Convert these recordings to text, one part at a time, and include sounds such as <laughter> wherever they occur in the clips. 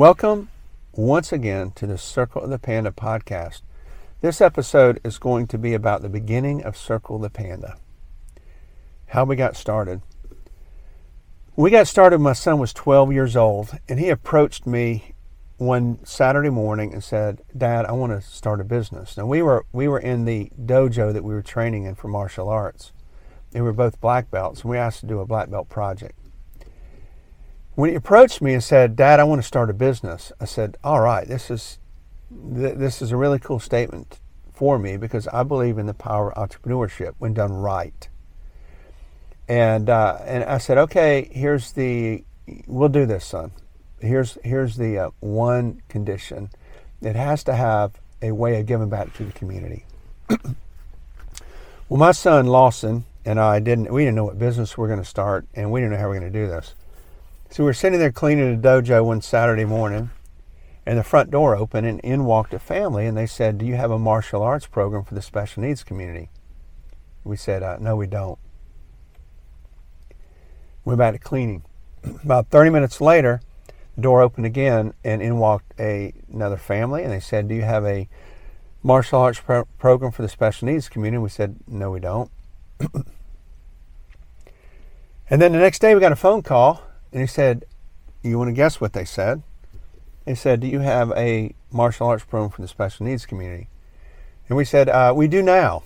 Welcome once again to the Circle of the Panda podcast. This episode is going to be about the beginning of Circle of the Panda. How we got started. we got started, my son was 12 years old, and he approached me one Saturday morning and said, "Dad, I want to start a business." Now we were we were in the dojo that we were training in for martial arts. They were both black belts, and we asked to do a black belt project. When he approached me and said, "Dad, I want to start a business," I said, "All right, this is th- this is a really cool statement for me because I believe in the power of entrepreneurship when done right." And uh, and I said, "Okay, here's the we'll do this, son here's here's the uh, one condition. It has to have a way of giving back to the community. <clears throat> well, my son Lawson and I didn't we didn't know what business we are going to start, and we didn't know how we are going to do this. So we were sitting there cleaning the dojo one Saturday morning, and the front door opened, and in walked a family, and they said, "Do you have a martial arts program for the special needs community?" We said, uh, "No, we don't." Went back to cleaning. <clears throat> About 30 minutes later, the door opened again, and in walked a, another family, and they said, "Do you have a martial arts pro- program for the special needs community?" We said, "No, we don't." <clears throat> and then the next day, we got a phone call, and he said, "You want to guess what they said?" They said, "Do you have a martial arts program for the special needs community?" And we said, uh, "We do now."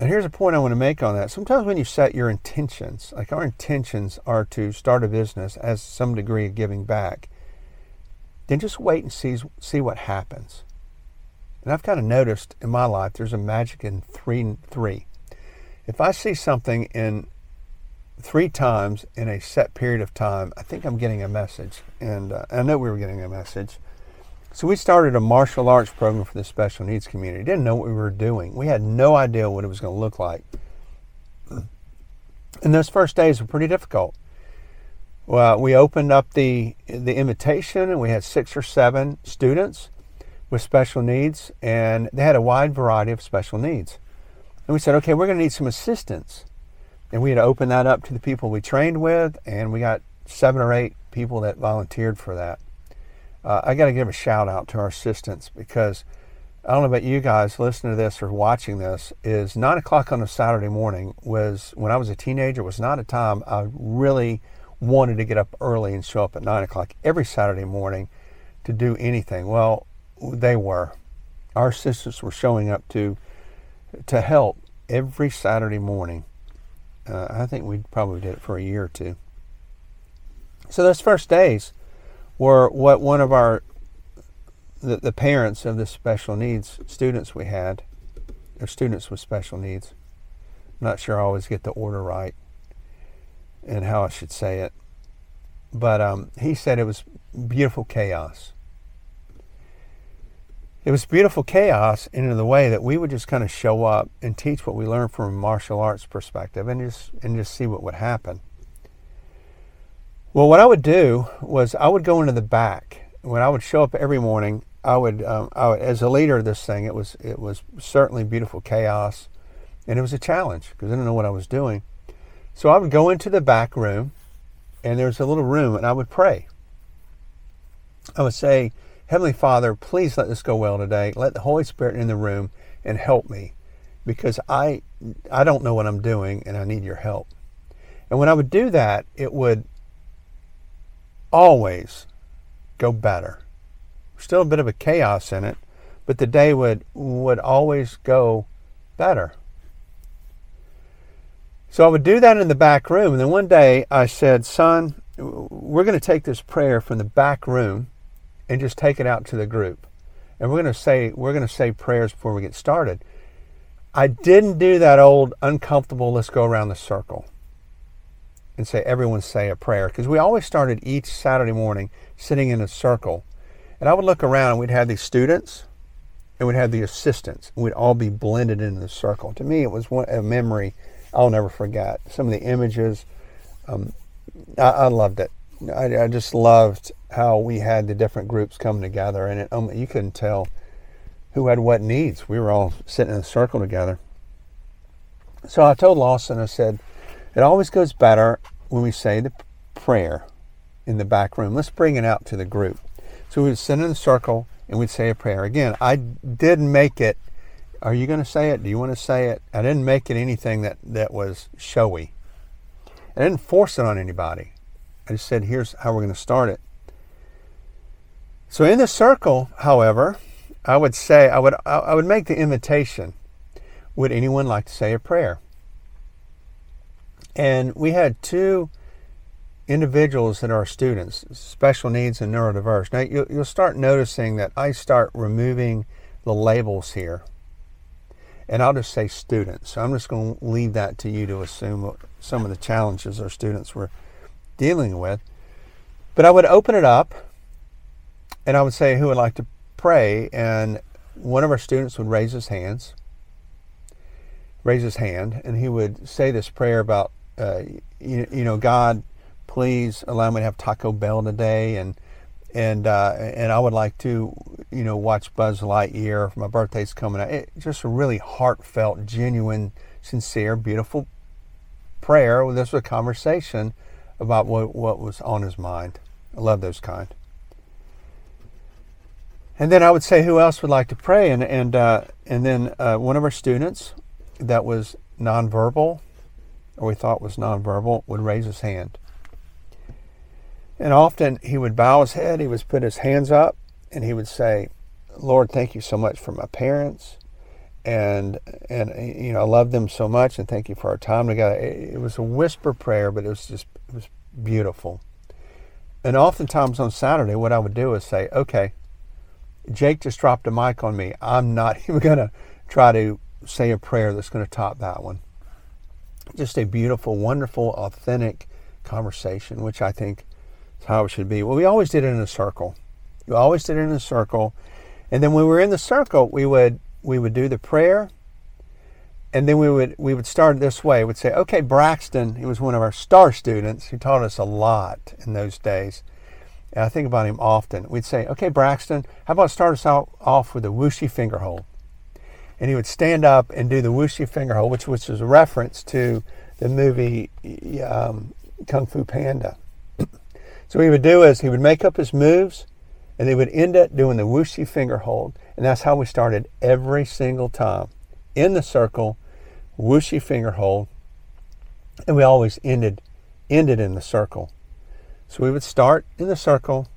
And here's a point I want to make on that. Sometimes when you set your intentions, like our intentions are to start a business as some degree of giving back, then just wait and see, see what happens. And I've kind of noticed in my life there's a magic in three three. If I see something in three times in a set period of time, I think I'm getting a message. And uh, I know we were getting a message. So we started a martial arts program for the special needs community. Didn't know what we were doing. We had no idea what it was going to look like. And those first days were pretty difficult. Well, we opened up the the invitation, and we had six or seven students with special needs, and they had a wide variety of special needs. And we said, okay, we're going to need some assistance, and we had to open that up to the people we trained with, and we got seven or eight people that volunteered for that uh, I got to give a shout out to our assistants because I don't know about you guys listening to this or watching this. Is nine o'clock on a Saturday morning was when I was a teenager was not a time I really wanted to get up early and show up at nine o'clock every Saturday morning to do anything. Well, they were. Our assistants were showing up to to help every Saturday morning. Uh, I think we probably did it for a year or two. So those first days were what one of our the, the parents of the special needs students we had, or students with special needs. I'm not sure I always get the order right and how I should say it, but um, he said it was beautiful chaos. It was beautiful chaos in the way that we would just kind of show up and teach what we learned from a martial arts perspective and just and just see what would happen. Well, what I would do was I would go into the back. When I would show up every morning, I would, um, I would, as a leader of this thing, it was it was certainly beautiful chaos, and it was a challenge because I didn't know what I was doing. So I would go into the back room, and there was a little room, and I would pray. I would say, Heavenly Father, please let this go well today. Let the Holy Spirit in the room and help me, because I I don't know what I'm doing, and I need your help. And when I would do that, it would always go better. Still a bit of a chaos in it, but the day would would always go better. So I would do that in the back room, and then one day I said, "Son, we're going to take this prayer from the back room and just take it out to the group, and we're going to say we're going to say prayers before we get started." I didn't do that old uncomfortable. Let's go around the circle and say, everyone say a prayer. Because we always started each Saturday morning sitting in a circle. And I would look around and we'd have these students and we'd have the assistants. And we'd all be blended in the circle. To me, it was one, a memory I'll never forget. Some of the images, um, I, I, loved it. I, I, just loved how we had the different groups come together. And it, um, you couldn't tell who had what needs. We were all sitting in a circle together. So I told Lawson, I said, it always goes better when we say the prayer in the back room. Let's bring it out to the group. So we would sit in a circle and we'd say a prayer. Again, I didn't make it. Are you going to say it? Do you want to say it? I didn't make it anything that, that was showy. I didn't force it on anybody. I just said, here's how we're going to start it. So in the circle, however, I would say, I would, I would make the invitation. Would anyone like to say a prayer? And we had two individuals that are students, special needs and neurodiverse. Now you, will you'll start noticing that I start removing the labels here. And I'll just say students. So I'm just going to leave that to you to assume some of the challenges our students were dealing with. But I would open it up and I would say who would like to pray. And one of our students would raise his hands, raise his hand, and he would say this prayer about, uh, you, you know, God, please allow me to have Taco Bell today, and and uh, and I would like to, you know, watch Buzz Lightyear. My birthday's coming up. It, just a really heartfelt, genuine, sincere, beautiful prayer. This was a conversation about what what was on his mind. I love those kind. And then I would say, who else would like to pray? And and uh, and then uh, one of our students that was nonverbal, or we thought was nonverbal, would raise his hand. And often he would bow his head, he would put his hands up, and he would say, Lord, thank you so much for my parents. And, and you know, I love them so much, and thank you for our time together. It, it was a whisper prayer, but it was just, it was beautiful. And oftentimes on Saturday, what I would do is say, okay, Jake just dropped a mic on me. I'm not <laughs> even going to try to say a prayer that's going to top that one. Just a beautiful, wonderful, authentic conversation, which I think is how it should be. Well, we always did it in a circle. We always did it in a circle. And then when we were in the circle, we would we would do the prayer, and then we would we would start this way. We'd say, "Okay, Braxton, he was one of our star students. He taught us a lot in those days." And I think about him often. We'd say, "Okay, Braxton, how about start us out off with a whooshy finger hold?" And he would stand up and do the whooshy finger hold, which which was a reference to the movie um, Kung Fu Panda. <clears throat> So what he would do is he would make up his moves and they would end up doing the whooshy finger hold. And that's how we started every single time. In the circle, whooshy finger hold. And we always ended ended in the circle. So we would start in the circle,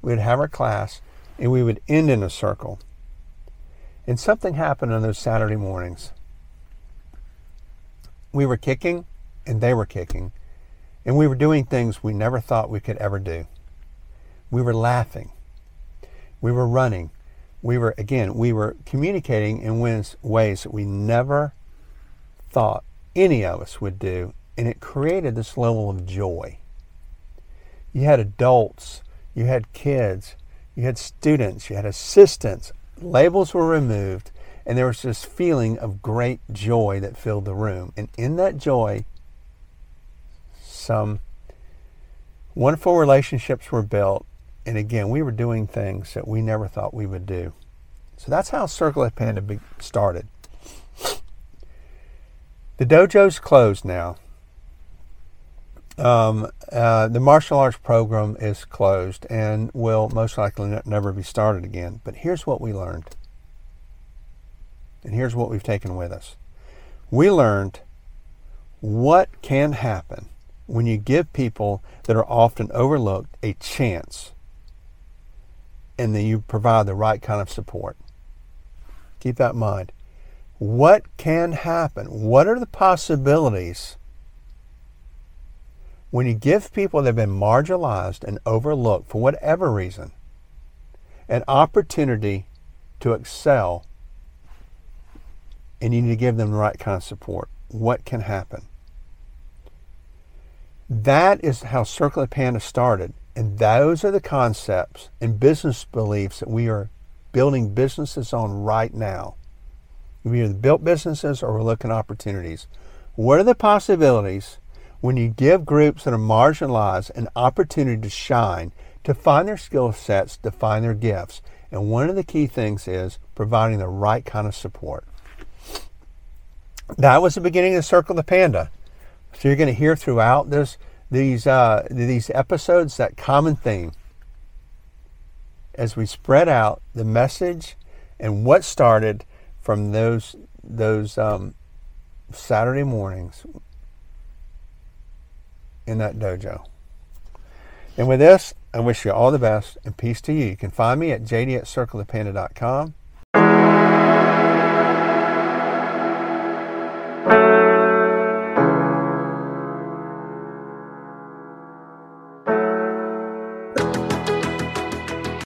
we'd have our class, and we would end in a circle. And something happened on those Saturday mornings. We were kicking and they were kicking. And we were doing things we never thought we could ever do. We were laughing. We were running. We were, again, we were communicating in ways that we never thought any of us would do. And it created this level of joy. You had adults, you had kids, you had students, you had assistants. Labels were removed, and there was this feeling of great joy that filled the room. And in that joy, some wonderful relationships were built. And again, we were doing things that we never thought we would do. So that's how Circle of Panda started. The dojo's closed now. Um, uh, the martial arts program is closed and will most likely never be started again. But here's what we learned. And here's what we've taken with us. We learned what can happen when you give people that are often overlooked a chance and then you provide the right kind of support. Keep that in mind. What can happen? What are the possibilities when you give people that have been marginalized and overlooked for whatever reason an opportunity to excel and you need to give them the right kind of support? What can happen? That is how Circle of Panda started. And those are the concepts and business beliefs that we are building businesses on right now. We either built businesses or we're looking at opportunities. What are the possibilities when you give groups that are marginalized an opportunity to shine, to find their skill sets, to find their gifts? And one of the key things is providing the right kind of support. That was the beginning of the Circle of the Panda. So you're going to hear throughout this these uh, these episodes, that common theme, as we spread out the message and what started from those those um, Saturday mornings in that dojo. And with this, I wish you all the best and peace to you. You can find me at jd at circleofpanda.com.